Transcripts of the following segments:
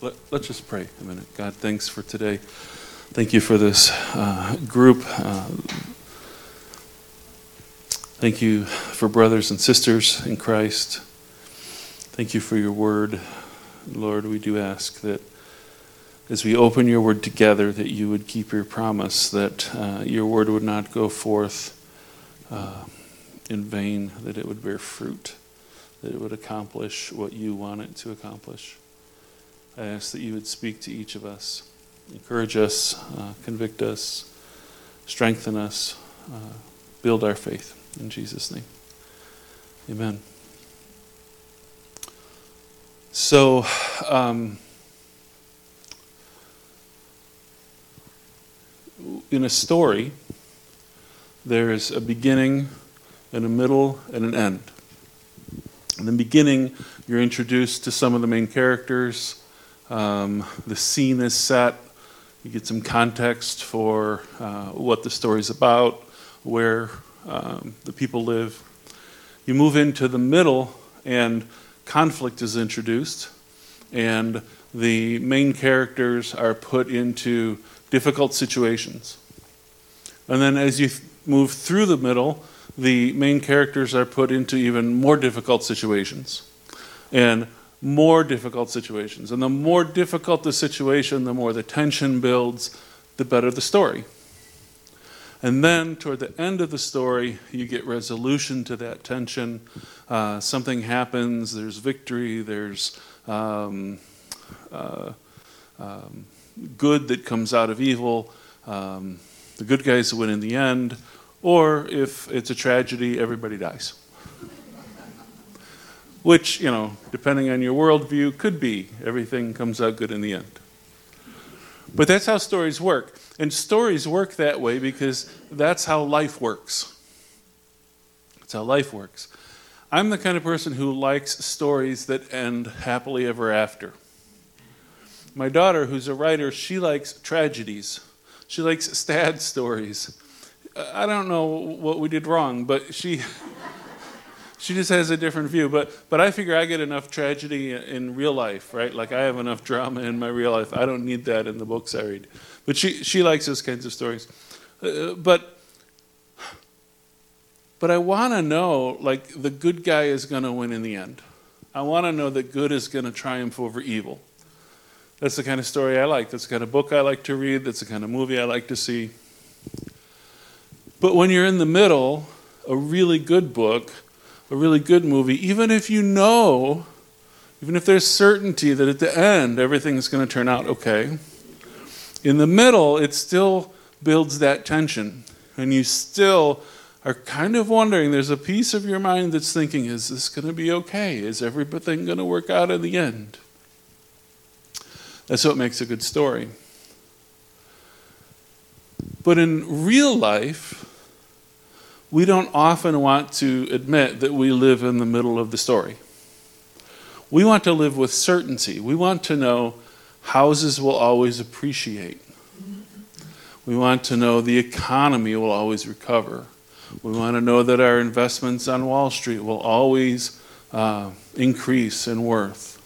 Let, let's just pray a minute. God, thanks for today. Thank you for this uh, group. Uh, thank you for brothers and sisters in Christ. Thank you for your word. Lord, we do ask that as we open your word together, that you would keep your promise, that uh, your word would not go forth uh, in vain, that it would bear fruit, that it would accomplish what you want it to accomplish. I ask that you would speak to each of us, encourage us, uh, convict us, strengthen us, uh, build our faith. In Jesus' name. Amen. So, um, in a story, there is a beginning and a middle and an end. In the beginning, you're introduced to some of the main characters um, the scene is set. You get some context for uh, what the story's about, where um, the people live. You move into the middle, and conflict is introduced, and the main characters are put into difficult situations. And then as you th- move through the middle, the main characters are put into even more difficult situations. And more difficult situations. And the more difficult the situation, the more the tension builds, the better the story. And then, toward the end of the story, you get resolution to that tension. Uh, something happens, there's victory, there's um, uh, um, good that comes out of evil. Um, the good guys win in the end. Or if it's a tragedy, everybody dies which, you know, depending on your worldview, could be everything comes out good in the end. But that's how stories work. And stories work that way because that's how life works. That's how life works. I'm the kind of person who likes stories that end happily ever after. My daughter, who's a writer, she likes tragedies. She likes sad stories. I don't know what we did wrong, but she she just has a different view. But but I figure I get enough tragedy in real life, right? Like I have enough drama in my real life. I don't need that in the books I read. But she she likes those kinds of stories. Uh, but but I want to know like the good guy is going to win in the end. I want to know that good is going to triumph over evil. That's the kind of story I like. That's the kind of book I like to read. That's the kind of movie I like to see. But when you're in the middle, a really good book a really good movie, even if you know, even if there's certainty that at the end everything's going to turn out okay, in the middle it still builds that tension. And you still are kind of wondering, there's a piece of your mind that's thinking, is this going to be okay? Is everything going to work out in the end? That's what makes a good story. But in real life, we don't often want to admit that we live in the middle of the story. We want to live with certainty. We want to know houses will always appreciate. We want to know the economy will always recover. We want to know that our investments on Wall Street will always uh, increase in worth.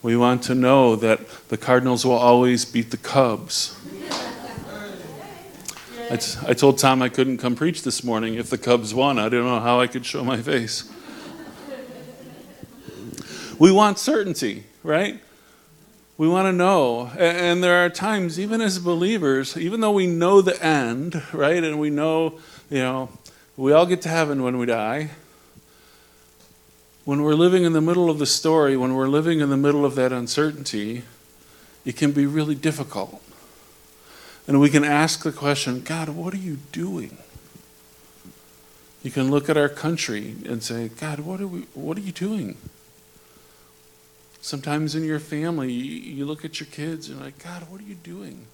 We want to know that the Cardinals will always beat the Cubs. I, t- I told Tom I couldn't come preach this morning if the Cubs won. I didn't know how I could show my face. we want certainty, right? We want to know. And there are times, even as believers, even though we know the end, right, and we know, you know, we all get to heaven when we die. When we're living in the middle of the story, when we're living in the middle of that uncertainty, it can be really difficult. And we can ask the question God, what are you doing? You can look at our country and say, God, what are, we, what are you doing? Sometimes in your family, you look at your kids and you're like, God, what are you doing?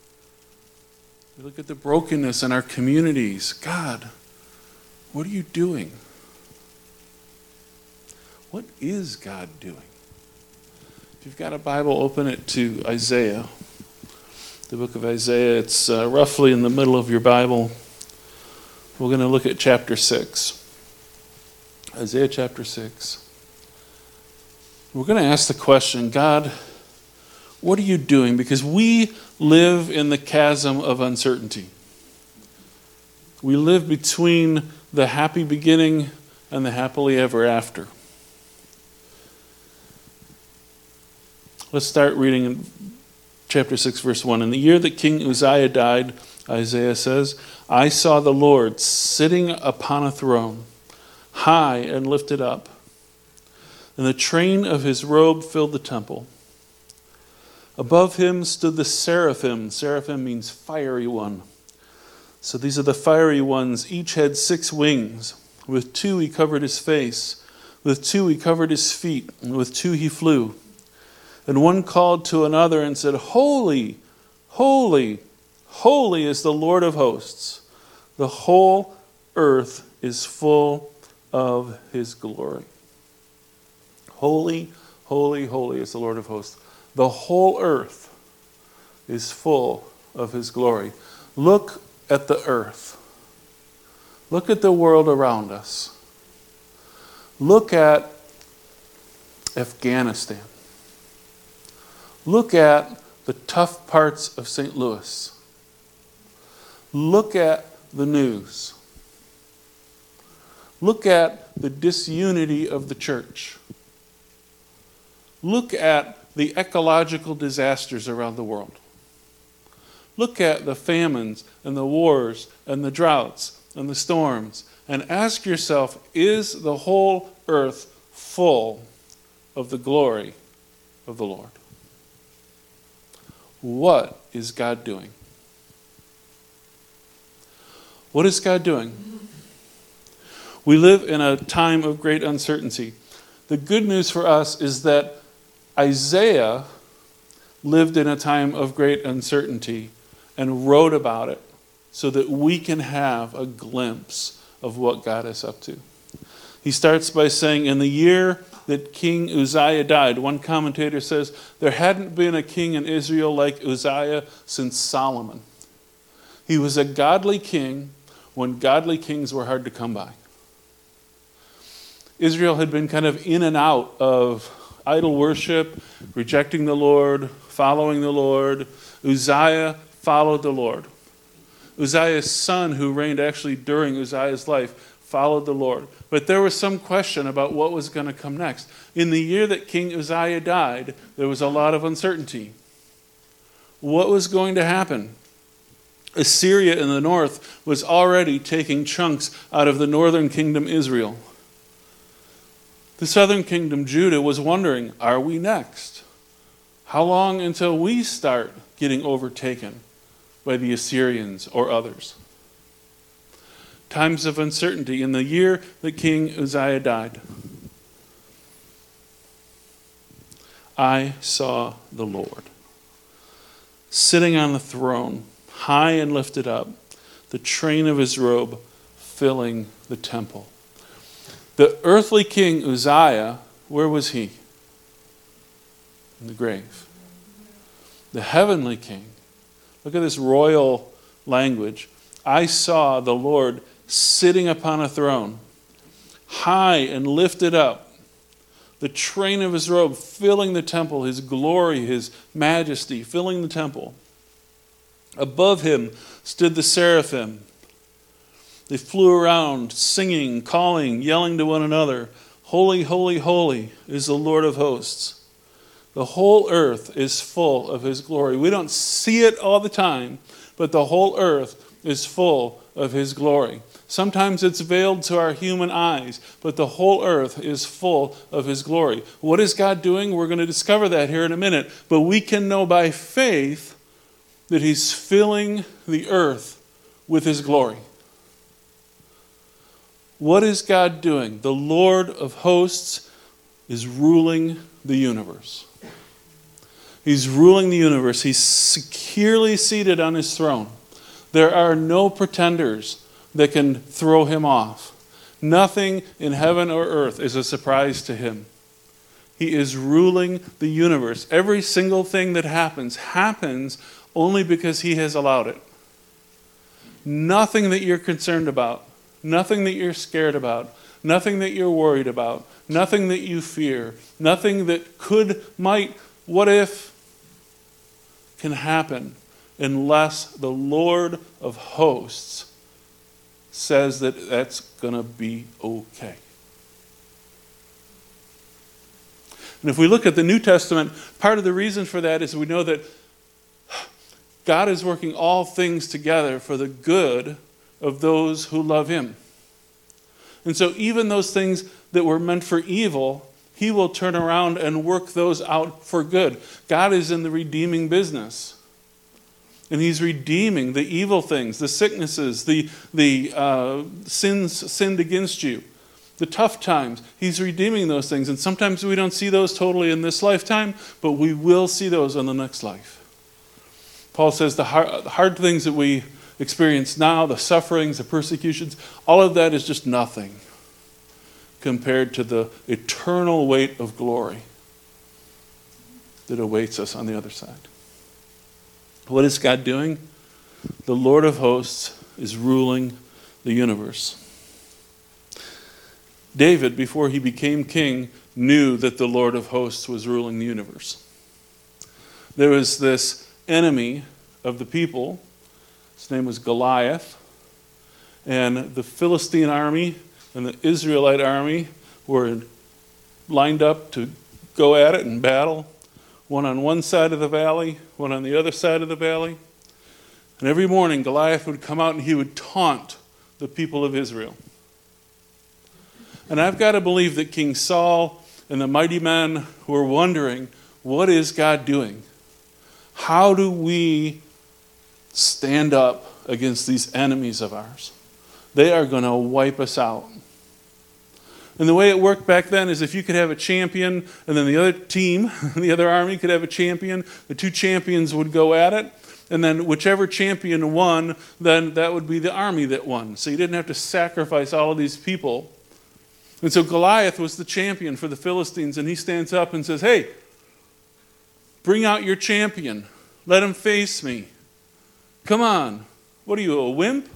You look at the brokenness in our communities. God, what are you doing? What is God doing? If you've got a Bible, open it to Isaiah the book of Isaiah. It's uh, roughly in the middle of your Bible. We're going to look at chapter 6. Isaiah chapter 6. We're going to ask the question God, What are you doing? Because we live in the chasm of uncertainty. We live between the happy beginning and the happily ever after. Let's start reading in chapter 6, verse 1. In the year that King Uzziah died, Isaiah says, I saw the Lord sitting upon a throne, high and lifted up, and the train of his robe filled the temple. Above him stood the seraphim. Seraphim means fiery one. So these are the fiery ones. Each had six wings. With two he covered his face, with two he covered his feet, and with two he flew. And one called to another and said, Holy, holy, holy is the Lord of hosts. The whole earth is full of his glory. Holy, holy, holy is the Lord of hosts. The whole earth is full of his glory. Look at the earth. Look at the world around us. Look at Afghanistan. Look at the tough parts of St. Louis. Look at the news. Look at the disunity of the church. Look at the ecological disasters around the world. Look at the famines and the wars and the droughts and the storms and ask yourself is the whole earth full of the glory of the Lord? What is God doing? What is God doing? We live in a time of great uncertainty. The good news for us is that Isaiah lived in a time of great uncertainty and wrote about it so that we can have a glimpse of what God is up to. He starts by saying, In the year that King Uzziah died. One commentator says there hadn't been a king in Israel like Uzziah since Solomon. He was a godly king when godly kings were hard to come by. Israel had been kind of in and out of idol worship, rejecting the Lord, following the Lord. Uzziah followed the Lord. Uzziah's son, who reigned actually during Uzziah's life, followed the Lord. But there was some question about what was going to come next. In the year that King Uzziah died, there was a lot of uncertainty. What was going to happen? Assyria in the north was already taking chunks out of the northern kingdom Israel. The southern kingdom Judah was wondering are we next? How long until we start getting overtaken by the Assyrians or others? Times of uncertainty, in the year that King Uzziah died. I saw the Lord sitting on the throne, high and lifted up, the train of his robe filling the temple. The earthly king Uzziah, where was he? In the grave. The heavenly king, look at this royal language. I saw the Lord sitting upon a throne, high and lifted up, the train of his robe filling the temple, his glory, his majesty filling the temple. Above him stood the seraphim. They flew around, singing, calling, yelling to one another Holy, holy, holy is the Lord of hosts. The whole earth is full of his glory. We don't see it all the time, but the whole earth is full of his glory. Sometimes it's veiled to our human eyes, but the whole earth is full of His glory. What is God doing? We're going to discover that here in a minute. But we can know by faith that He's filling the earth with His glory. What is God doing? The Lord of hosts is ruling the universe. He's ruling the universe. He's securely seated on his throne. There are no pretenders that can throw him off. Nothing in heaven or earth is a surprise to him. He is ruling the universe. Every single thing that happens happens only because he has allowed it. Nothing that you're concerned about, nothing that you're scared about, nothing that you're worried about, nothing that you fear, nothing that could, might, what if, can happen unless the Lord of hosts says that that's going to be okay. And if we look at the New Testament, part of the reason for that is we know that God is working all things together for the good of those who love Him. And so, even those things that were meant for evil, He will turn around and work those out for good. God is in the redeeming business. And He's redeeming the evil things, the sicknesses, the, the uh, sins sinned against you the tough times. He's redeeming those things. And sometimes we don't see those totally in this lifetime, but we will see those in the next life. Paul says the hard, the hard things that we experience now, the sufferings, the persecutions, all of that is just nothing compared to the eternal weight of glory that awaits us on the other side. What is God doing? The Lord of hosts is ruling the universe. David, before he became king, knew that the Lord of hosts was ruling the universe. There was this enemy of the people, his name was Goliath, and the Philistine army and the Israelite army were lined up to go at it in battle, one on one side of the valley, one on the other side of the valley. And every morning, Goliath would come out and he would taunt the people of Israel. And I've got to believe that King Saul and the mighty men were wondering, what is God doing? How do we stand up against these enemies of ours? They are going to wipe us out. And the way it worked back then is if you could have a champion, and then the other team, the other army could have a champion, the two champions would go at it. And then whichever champion won, then that would be the army that won. So you didn't have to sacrifice all of these people and so Goliath was the champion for the Philistines, and he stands up and says, Hey, bring out your champion. Let him face me. Come on. What are you, a wimp?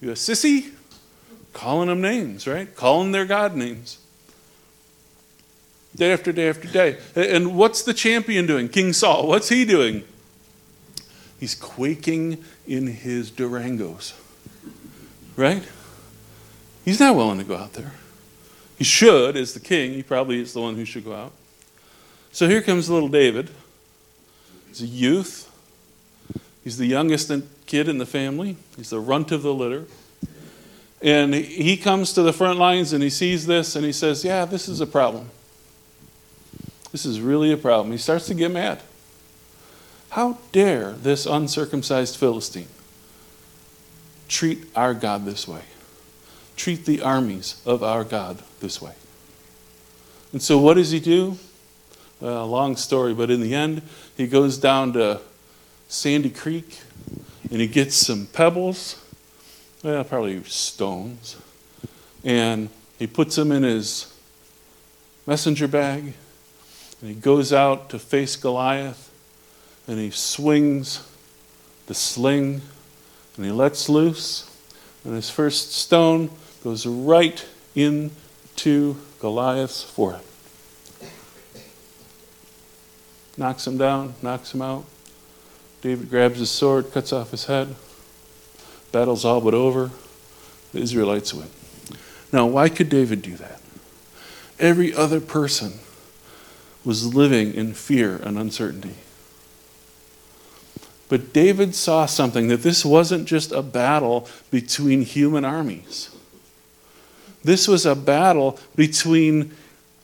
You a sissy? Calling them names, right? Calling their God names. Day after day after day. And what's the champion doing? King Saul. What's he doing? He's quaking in his Durangos, right? He's not willing to go out there. He should, as the king, he probably is the one who should go out. So here comes little David. He's a youth. He's the youngest kid in the family. He's the runt of the litter. And he comes to the front lines and he sees this and he says, Yeah, this is a problem. This is really a problem. He starts to get mad. How dare this uncircumcised Philistine treat our God this way? treat the armies of our God this way. And so, what does he do? Well, long story, but in the end, he goes down to Sandy Creek and he gets some pebbles, well, probably stones, and he puts them in his messenger bag and he goes out to face Goliath and he swings the sling and he lets loose. And his first stone goes right into Goliath's forehead. Knocks him down, knocks him out. David grabs his sword, cuts off his head. Battle's all but over. The Israelites win. Now, why could David do that? Every other person was living in fear and uncertainty. But David saw something that this wasn't just a battle between human armies. This was a battle between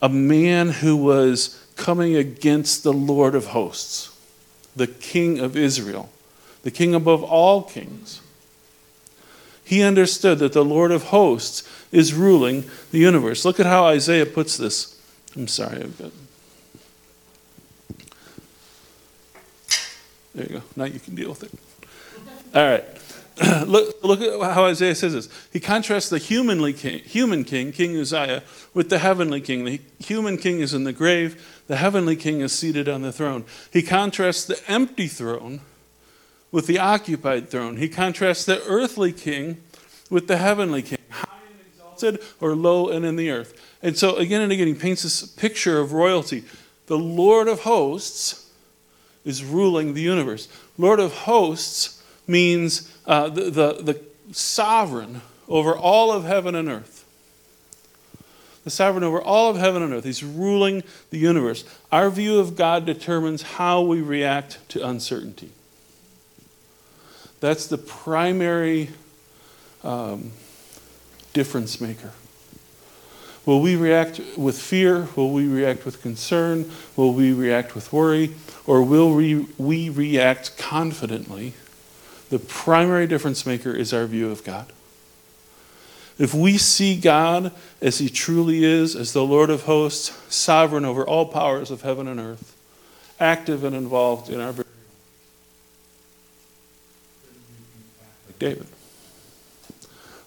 a man who was coming against the Lord of hosts, the King of Israel, the King above all kings. He understood that the Lord of hosts is ruling the universe. Look at how Isaiah puts this. I'm sorry, I've got. There you go. Now you can deal with it. All right. look, look at how Isaiah says this. He contrasts the humanly king, human king, King Uzziah, with the heavenly king. The human king is in the grave, the heavenly king is seated on the throne. He contrasts the empty throne with the occupied throne. He contrasts the earthly king with the heavenly king, high and exalted or low and in the earth. And so, again and again, he paints this picture of royalty. The Lord of hosts is ruling the universe. Lord of hosts means uh, the, the, the sovereign over all of heaven and earth. The sovereign over all of heaven and earth. He's ruling the universe. Our view of God determines how we react to uncertainty. That's the primary um, difference maker. Will we react with fear? Will we react with concern? Will we react with worry? Or will we, we react confidently? The primary difference maker is our view of God. If we see God as He truly is, as the Lord of hosts, sovereign over all powers of heaven and earth, active and involved in our David,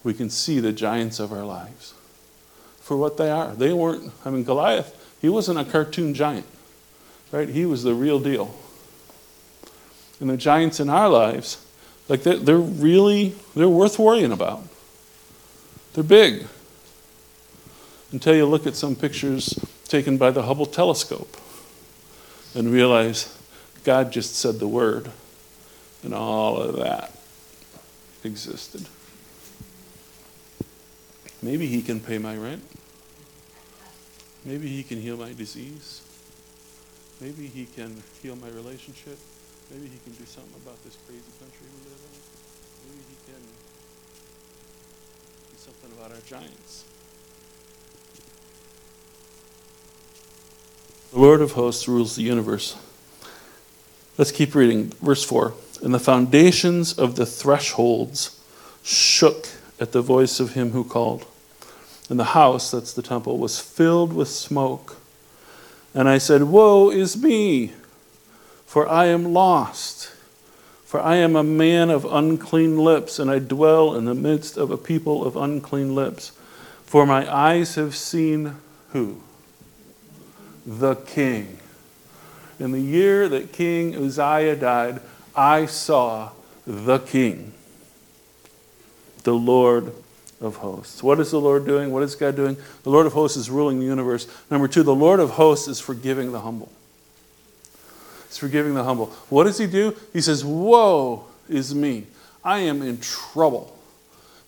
we can see the giants of our lives for what they are. They weren't, I mean, Goliath, he wasn't a cartoon giant, right? He was the real deal. And the giants in our lives, like they're, they're really, they're worth worrying about. They're big. Until you look at some pictures taken by the Hubble telescope and realize God just said the word and all of that existed. Maybe he can pay my rent. Maybe he can heal my disease. Maybe he can heal my relationship. Maybe he can do something about this crazy country we live in. Maybe he can do something about our giants. The Lord of hosts rules the universe. Let's keep reading. Verse 4. And the foundations of the thresholds shook at the voice of him who called. And the house, that's the temple, was filled with smoke. And I said, Woe is me, for I am lost. For I am a man of unclean lips, and I dwell in the midst of a people of unclean lips. For my eyes have seen who? The king. In the year that King Uzziah died, I saw the king, the Lord of hosts. What is the Lord doing? What is God doing? The Lord of hosts is ruling the universe. Number two, the Lord of hosts is forgiving the humble. He's forgiving the humble. What does he do? He says, Woe is me. I am in trouble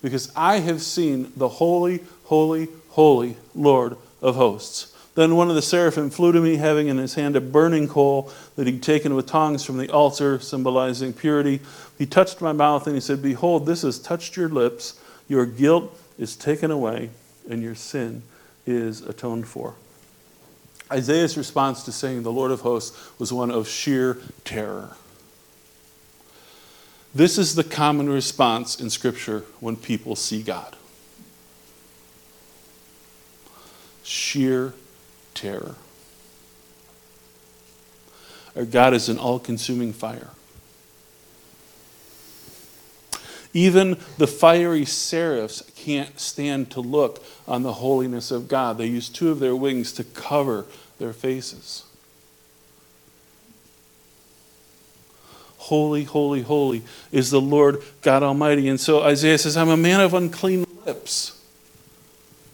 because I have seen the holy, holy, holy Lord of hosts. Then one of the seraphim flew to me, having in his hand a burning coal that he'd taken with tongs from the altar, symbolizing purity. He touched my mouth and he said, Behold, this has touched your lips. Your guilt is taken away, and your sin is atoned for. Isaiah's response to saying the Lord of hosts was one of sheer terror. This is the common response in Scripture when people see God sheer terror. Our God is an all consuming fire. Even the fiery seraphs can't stand to look on the holiness of God. They use two of their wings to cover their faces. Holy, holy, holy is the Lord God Almighty. And so Isaiah says, I'm a man of unclean lips.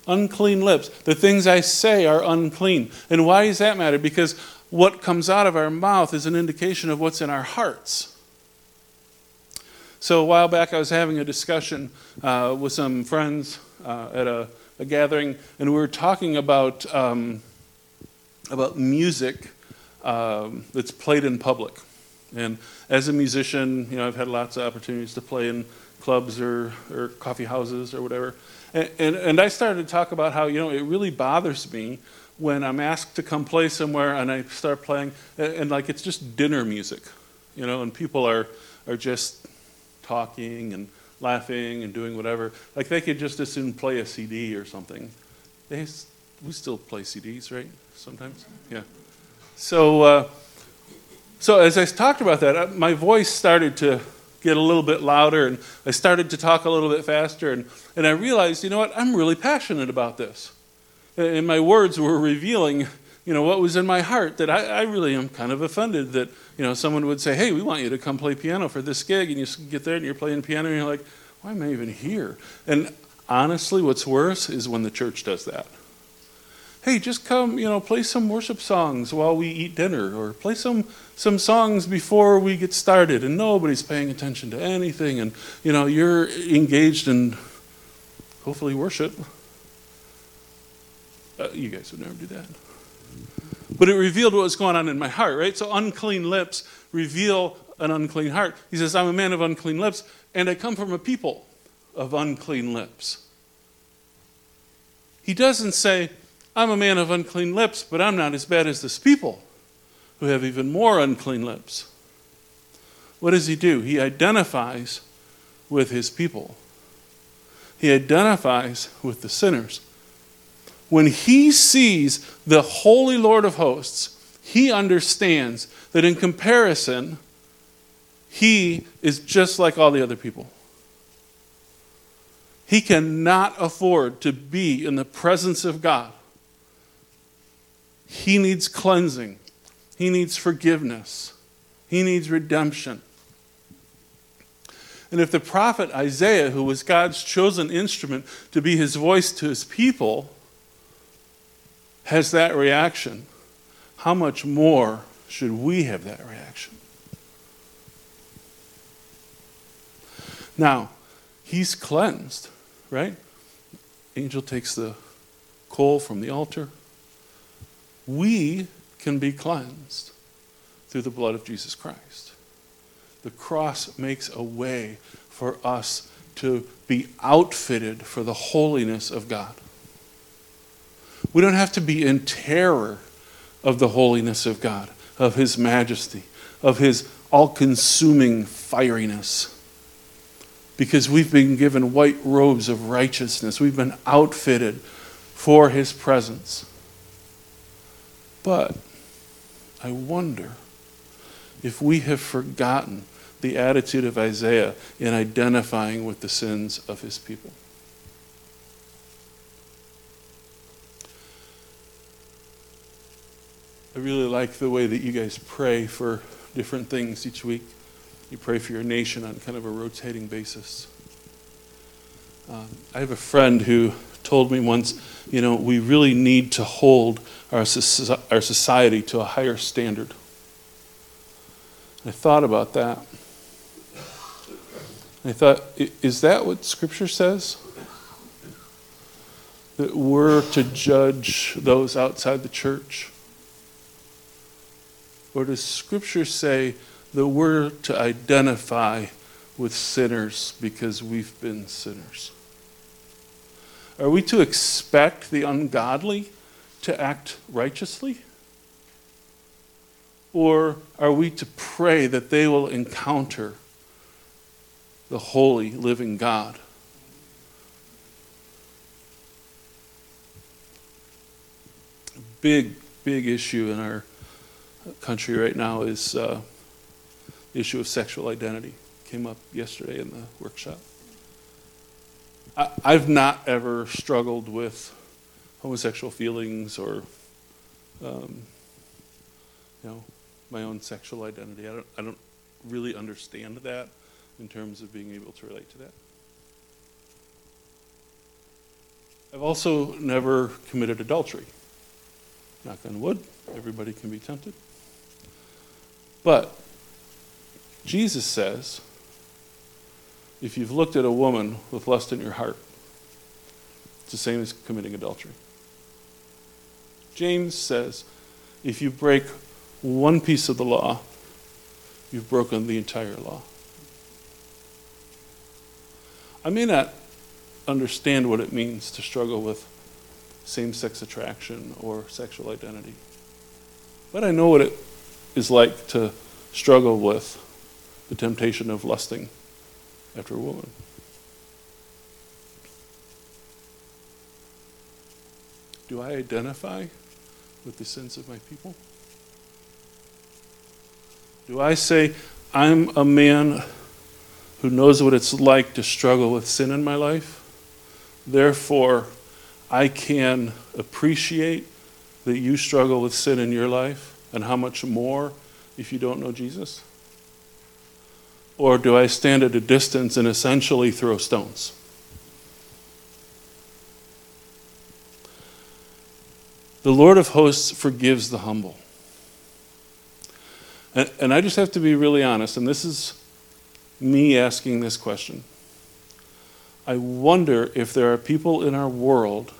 Unclean lips. The things I say are unclean. And why does that matter? Because what comes out of our mouth is an indication of what's in our hearts. So a while back, I was having a discussion uh, with some friends uh, at a, a, gathering, and we were talking about um, about music um, that's played in public. And as a musician, you know, I've had lots of opportunities to play in clubs or, or coffee houses or whatever. And, and, I started to talk about how, you know, it really bothers me when I'm asked to come play somewhere and I start playing, and, and like it's just dinner music, you know, and people are, are just talking and laughing and doing whatever. Like they could just as soon play a CD or something. They, we still play CDs, right? Sometimes, yeah. So, uh, so as I talked about that, uh, my voice started to get a little bit louder, and I started to talk a little bit faster, and, and I realized, you know what? I'm really passionate about this, and my words were revealing you know, what was in my heart that I, I, really am kind of offended that, you know, someone would say, hey, we want you to come play piano for this gig. And you get there and you're playing piano and you're like, why am I even here? And honestly, what's worse is when the church does that. hey, just come, you know, play some worship songs while we eat dinner, or play some some songs before we get started, and nobody's paying attention to anything, and you know, you're engaged in hopefully worship. Uh, you guys would never do that. But it revealed what was going on in my heart, right? So unclean lips reveal an unclean heart. He says, I'm a man of unclean lips, and I come from a people of unclean lips. He doesn't say, I'm a man of unclean lips, but I'm not as bad as this people who have even more unclean lips. What does he do? He identifies with his people, he identifies with the sinners. When he sees the Holy Lord of hosts, he understands that in comparison, he is just like all the other people. He cannot afford to be in the presence of God. He needs cleansing, he needs forgiveness, he needs redemption. And if the prophet Isaiah, who was God's chosen instrument to be his voice to his people, has that reaction, how much more should we have that reaction? Now, he's cleansed, right? Angel takes the coal from the altar. We can be cleansed through the blood of Jesus Christ. The cross makes a way for us to be outfitted for the holiness of God. We don't have to be in terror of the holiness of God, of His majesty, of His all consuming fieriness. Because we've been given white robes of righteousness. We've been outfitted for His presence. But I wonder if we have forgotten the attitude of Isaiah in identifying with the sins of his people. I really like the way that you guys pray for different things each week. You pray for your nation on kind of a rotating basis. Um, I have a friend who told me once, you know, we really need to hold our, our society to a higher standard. I thought about that. I thought, is that what Scripture says? That we're to judge those outside the church? Or does Scripture say that we're to identify with sinners because we've been sinners? Are we to expect the ungodly to act righteously? Or are we to pray that they will encounter the holy, living God? A big, big issue in our country right now is uh, the issue of sexual identity. Came up yesterday in the workshop. I, I've not ever struggled with homosexual feelings or, um, you know, my own sexual identity. I don't, I don't really understand that in terms of being able to relate to that. I've also never committed adultery. Knock on wood, everybody can be tempted. But Jesus says, if you've looked at a woman with lust in your heart, it's the same as committing adultery. James says, if you break one piece of the law, you've broken the entire law. I may not understand what it means to struggle with same sex attraction or sexual identity, but I know what it is like to struggle with the temptation of lusting after a woman. Do I identify with the sins of my people? Do I say, I'm a man who knows what it's like to struggle with sin in my life? Therefore, I can appreciate that you struggle with sin in your life and how much more if you don't know Jesus? Or do I stand at a distance and essentially throw stones? The Lord of hosts forgives the humble. And, and I just have to be really honest, and this is me asking this question. I wonder if there are people in our world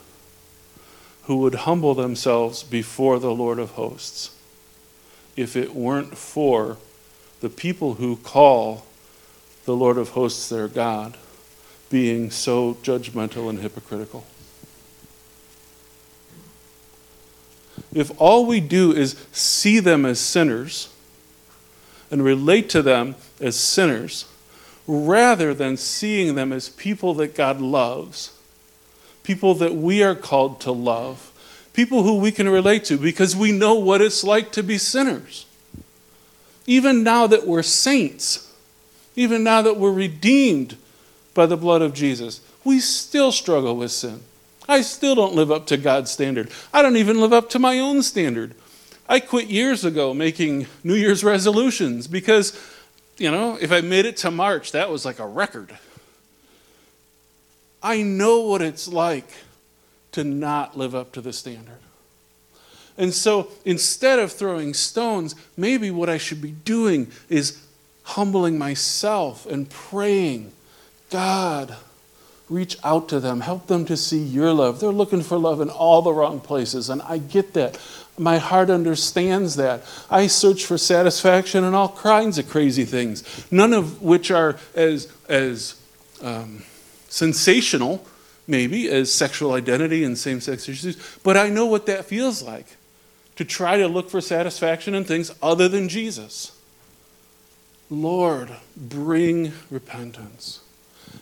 who would humble themselves before the Lord of hosts if it weren't for the people who call the Lord of hosts their God being so judgmental and hypocritical. If all we do is see them as sinners and relate to them as sinners, rather than seeing them as people that God loves, people that we are called to love, people who we can relate to because we know what it's like to be sinners. Even now that we're saints, even now that we're redeemed by the blood of Jesus, we still struggle with sin. I still don't live up to God's standard. I don't even live up to my own standard. I quit years ago making New Year's resolutions because, you know, if I made it to March, that was like a record. I know what it's like to not live up to the standard. And so instead of throwing stones, maybe what I should be doing is humbling myself and praying, God, reach out to them, help them to see your love. They're looking for love in all the wrong places, and I get that. My heart understands that. I search for satisfaction in all kinds of crazy things, none of which are as, as um, sensational, maybe, as sexual identity and same sex issues, but I know what that feels like to try to look for satisfaction in things other than Jesus. Lord, bring repentance.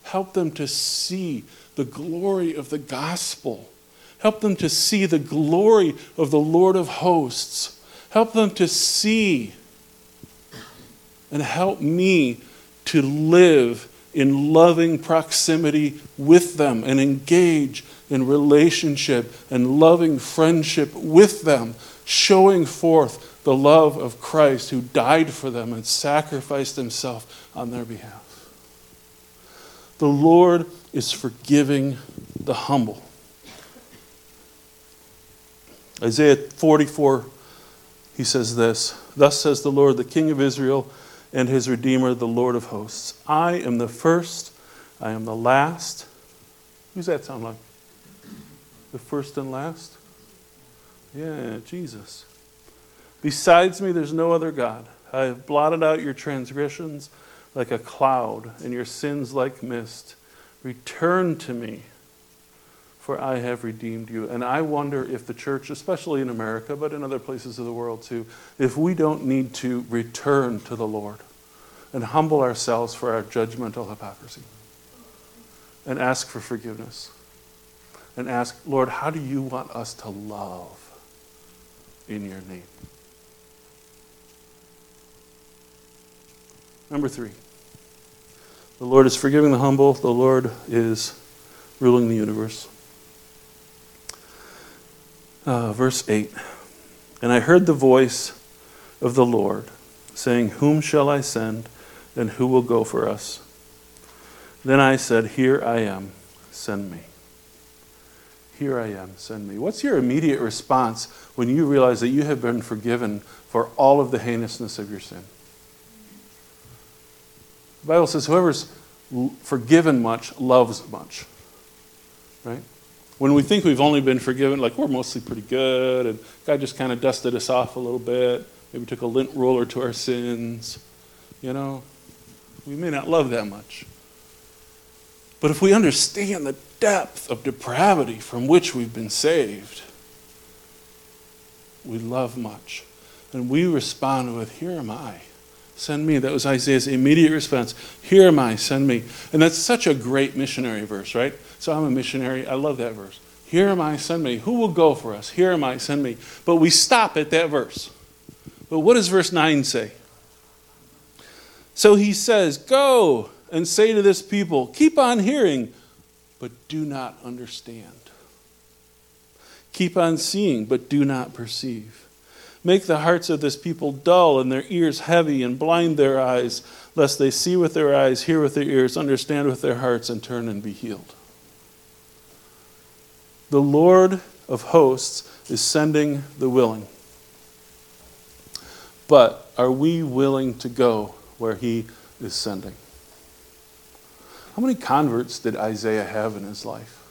Help them to see the glory of the gospel. Help them to see the glory of the Lord of hosts. Help them to see and help me to live in loving proximity with them and engage in relationship and loving friendship with them showing forth the love of Christ who died for them and sacrificed himself on their behalf. The Lord is forgiving the humble. Isaiah 44, he says this Thus says the Lord, the King of Israel and his Redeemer, the Lord of hosts I am the first, I am the last. Who's that sound like? The first and last? Yeah, Jesus. Besides me, there's no other God. I have blotted out your transgressions like a cloud and your sins like mist. Return to me, for I have redeemed you. And I wonder if the church, especially in America, but in other places of the world too, if we don't need to return to the Lord and humble ourselves for our judgmental hypocrisy and ask for forgiveness and ask, Lord, how do you want us to love? in your name. Number three, the Lord is forgiving the humble, the Lord is ruling the universe. Uh, verse 8 And I heard the voice of the Lord saying, Whom shall I send, and who will go for us? Then I said, Here I am, send me. Here I am, send me. What's your immediate response when you realize that you have been forgiven for all of the heinousness of your sin? The Bible says, whoever's forgiven much loves much. Right? When we think we've only been forgiven, like we're mostly pretty good, and God just kind of dusted us off a little bit, maybe took a lint roller to our sins, you know, we may not love that much. But if we understand the depth of depravity from which we've been saved, we love much. And we respond with, Here am I. Send me. That was Isaiah's immediate response. Here am I. Send me. And that's such a great missionary verse, right? So I'm a missionary. I love that verse. Here am I. Send me. Who will go for us? Here am I. Send me. But we stop at that verse. But what does verse 9 say? So he says, Go and say to this people, Keep on hearing, but do not understand. Keep on seeing, but do not perceive. Make the hearts of this people dull and their ears heavy, and blind their eyes, lest they see with their eyes, hear with their ears, understand with their hearts, and turn and be healed. The Lord of hosts is sending the willing. But are we willing to go where he is sending? How many converts did Isaiah have in his life?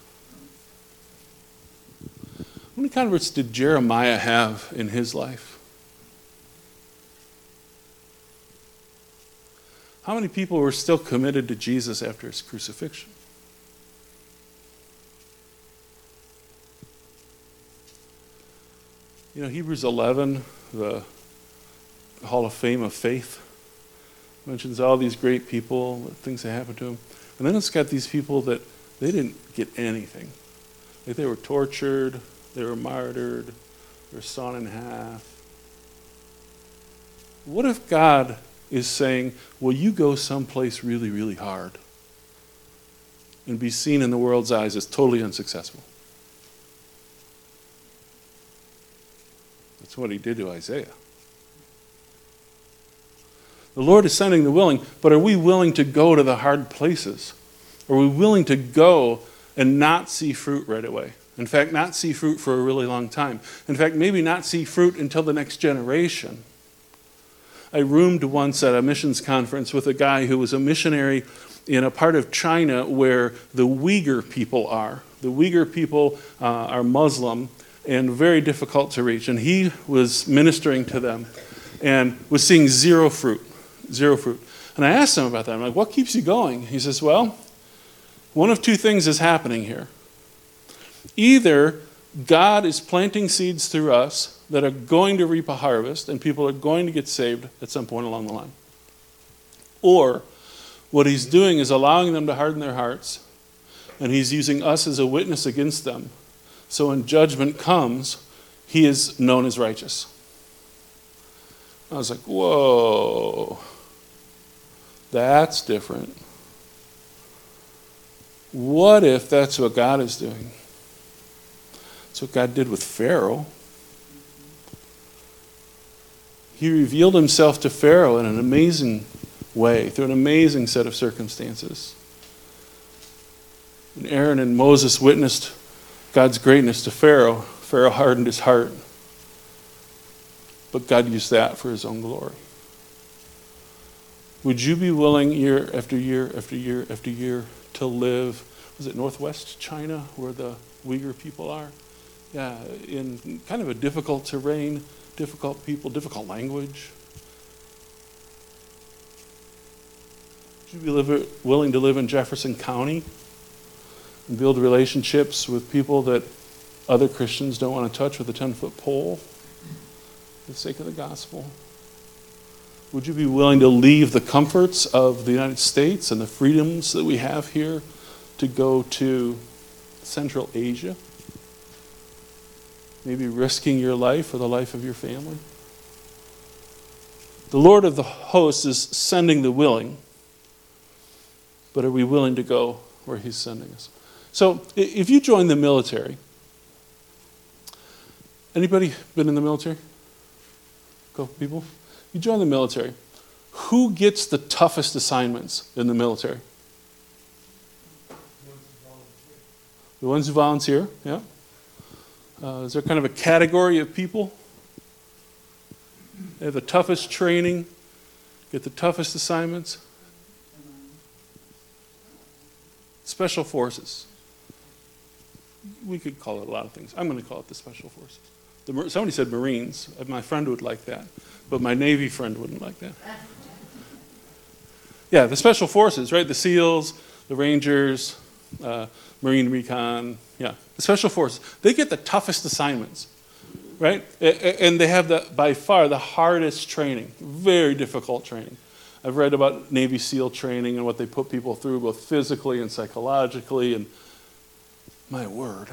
How many converts did Jeremiah have in his life? How many people were still committed to Jesus after his crucifixion? You know, Hebrews 11, the Hall of Fame of Faith, mentions all these great people, things that happened to them. And then it's got these people that they didn't get anything. Like they were tortured, they were martyred, they were sawn in half. What if God is saying, Will you go someplace really, really hard and be seen in the world's eyes as totally unsuccessful? That's what he did to Isaiah. The Lord is sending the willing, but are we willing to go to the hard places? Are we willing to go and not see fruit right away? In fact, not see fruit for a really long time. In fact, maybe not see fruit until the next generation. I roomed once at a missions conference with a guy who was a missionary in a part of China where the Uyghur people are. The Uyghur people uh, are Muslim, and very difficult to reach. And he was ministering to them and was seeing zero fruit, zero fruit. And I asked him about that. I'm like, what keeps you going? He says, well, one of two things is happening here. Either God is planting seeds through us that are going to reap a harvest and people are going to get saved at some point along the line. Or what he's doing is allowing them to harden their hearts and he's using us as a witness against them so when judgment comes, he is known as righteous. I was like, whoa, that's different. What if that's what God is doing? That's what God did with Pharaoh. He revealed himself to Pharaoh in an amazing way, through an amazing set of circumstances. And Aaron and Moses witnessed God's greatness to Pharaoh, Pharaoh hardened his heart. But God used that for his own glory. Would you be willing year after year after year after year to live, was it northwest China where the Uyghur people are? Yeah, in kind of a difficult terrain, difficult people, difficult language. Would you be willing to live in Jefferson County and build relationships with people that other Christians don't want to touch with a 10 foot pole for the sake of the gospel? Would you be willing to leave the comforts of the United States and the freedoms that we have here to go to Central Asia? Maybe risking your life or the life of your family? The Lord of the hosts is sending the willing, but are we willing to go where He's sending us? So if you join the military, anybody been in the military? Couple people? You join the military. Who gets the toughest assignments in the military? The ones who volunteer, yeah. Uh, is there kind of a category of people? They have the toughest training, get the toughest assignments. Special forces we could call it a lot of things. I'm going to call it the Special Forces. The, somebody said Marines. Uh, my friend would like that, but my Navy friend wouldn't like that. Yeah, the Special Forces, right? The SEALs, the Rangers, uh, Marine Recon. Yeah, Special Forces. They get the toughest assignments, right? And they have the, by far the hardest training, very difficult training. I've read about Navy SEAL training and what they put people through, both physically and psychologically, and my word.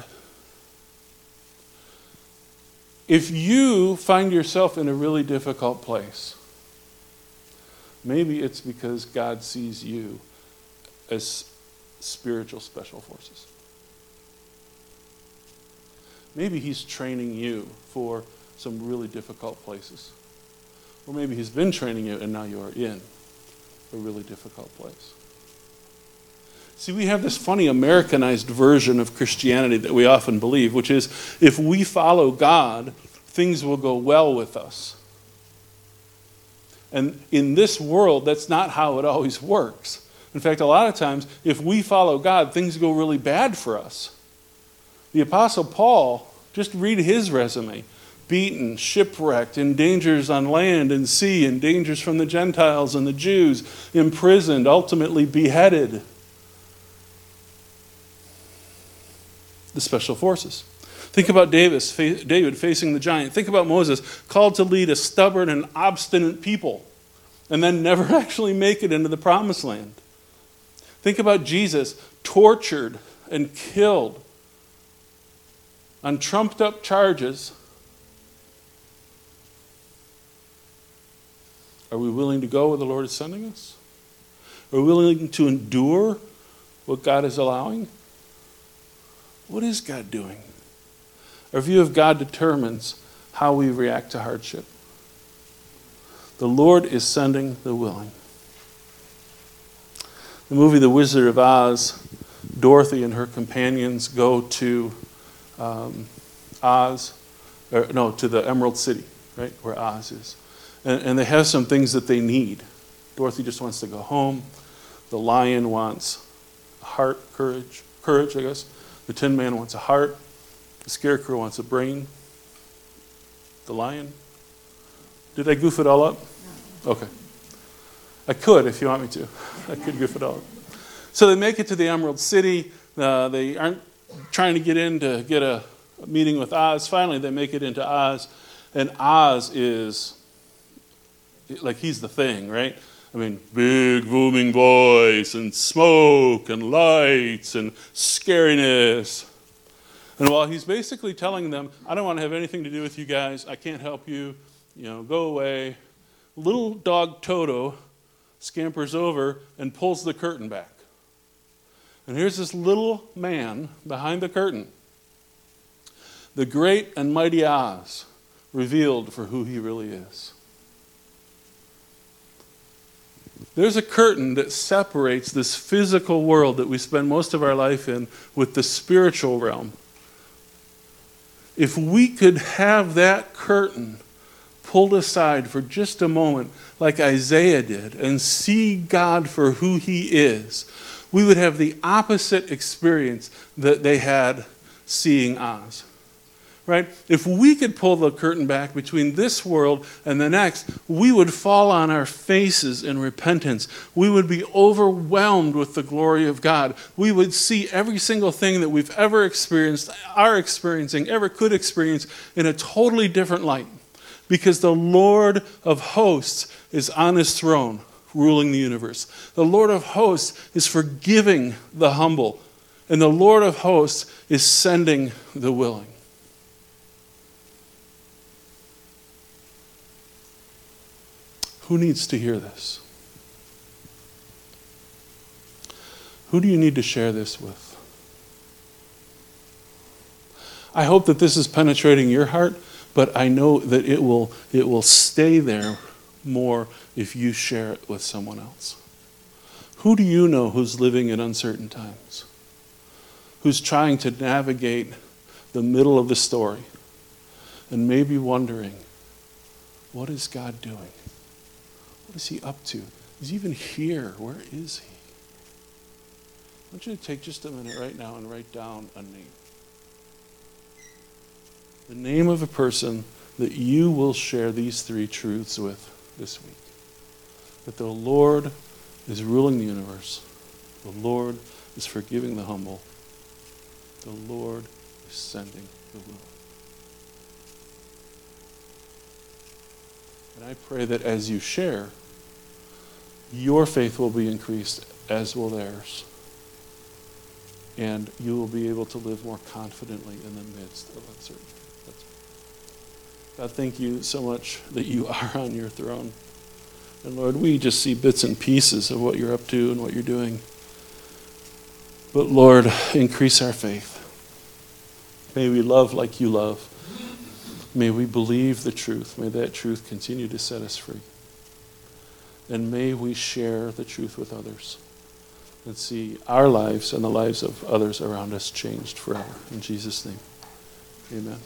If you find yourself in a really difficult place, maybe it's because God sees you as spiritual special forces. Maybe He's training you for some really difficult places. Or maybe He's been training you and now you are in a really difficult place. See, we have this funny Americanized version of Christianity that we often believe, which is if we follow God, things will go well with us. And in this world, that's not how it always works. In fact, a lot of times, if we follow God, things go really bad for us. The Apostle Paul, just read his resume beaten, shipwrecked, in dangers on land and sea, in dangers from the Gentiles and the Jews, imprisoned, ultimately beheaded. The special forces. Think about Davis, David facing the giant. Think about Moses, called to lead a stubborn and obstinate people, and then never actually make it into the promised land. Think about Jesus, tortured and killed on trumped up charges Are we willing to go where the Lord is sending us? Are we willing to endure what God is allowing? What is God doing? Our view of God determines how we react to hardship. The Lord is sending the willing. The movie The Wizard of Oz, Dorothy and her companions go to um, Oz, or no, to the Emerald City, right, where Oz is and, and they have some things that they need. Dorothy just wants to go home. The lion wants heart, courage, courage, I guess. The Tin Man wants a heart. The Scarecrow wants a brain. The lion. Did I goof it all up? Okay. I could if you want me to. I could goof it all up. So they make it to the Emerald City. Uh, they aren't trying to get in to get a, meeting with Oz. Finally, they make it into Oz, and Oz is like he's the thing, right? I mean, big booming voice and smoke and lights and scariness. And while he's basically telling them, I don't want to have anything to do with you guys, I can't help you, you know, go away, little dog Toto scampers over and pulls the curtain back. And here's this little man behind the curtain. The great and mighty Oz revealed for who he really is. There's a curtain that separates this physical world that we spend most of our life in with the spiritual realm. If we could have that curtain pulled aside for just a moment, like Isaiah did, and see God for who he is, we would have the opposite experience that they had seeing Oz right? If we could pull the curtain back between this world and the next, we would fall on our faces in repentance. We would be overwhelmed with the glory of God. We would see every single thing that we've ever experienced, are experiencing, ever could experience in a totally different light. Because the Lord of hosts is on his throne, ruling the universe. The Lord of hosts is forgiving the humble, and the Lord of hosts is sending the willing. Who needs to hear this? Who do you need to share this with? I hope that this is penetrating your heart, but I know that it will, it will stay there more if you share it with someone else. Who do you know who's living in uncertain times? Who's trying to navigate the middle of the story and maybe wondering, what is God doing? What is he up to? Is he even here? Where is he? I want you to take just a minute right now and write down a name. The name of a person that you will share these three truths with this week. That the Lord is ruling the universe, the Lord is forgiving the humble, the Lord is sending the willing. And I pray that as you share, your faith will be increased, as will theirs. And you will be able to live more confidently in the midst of uncertainty. God, thank you so much that you are on your throne. And Lord, we just see bits and pieces of what you're up to and what you're doing. But Lord, increase our faith. May we love like you love. May we believe the truth. May that truth continue to set us free and may we share the truth with others. and see our lives and the lives of others around us changed forever. In Jesus' name, amen.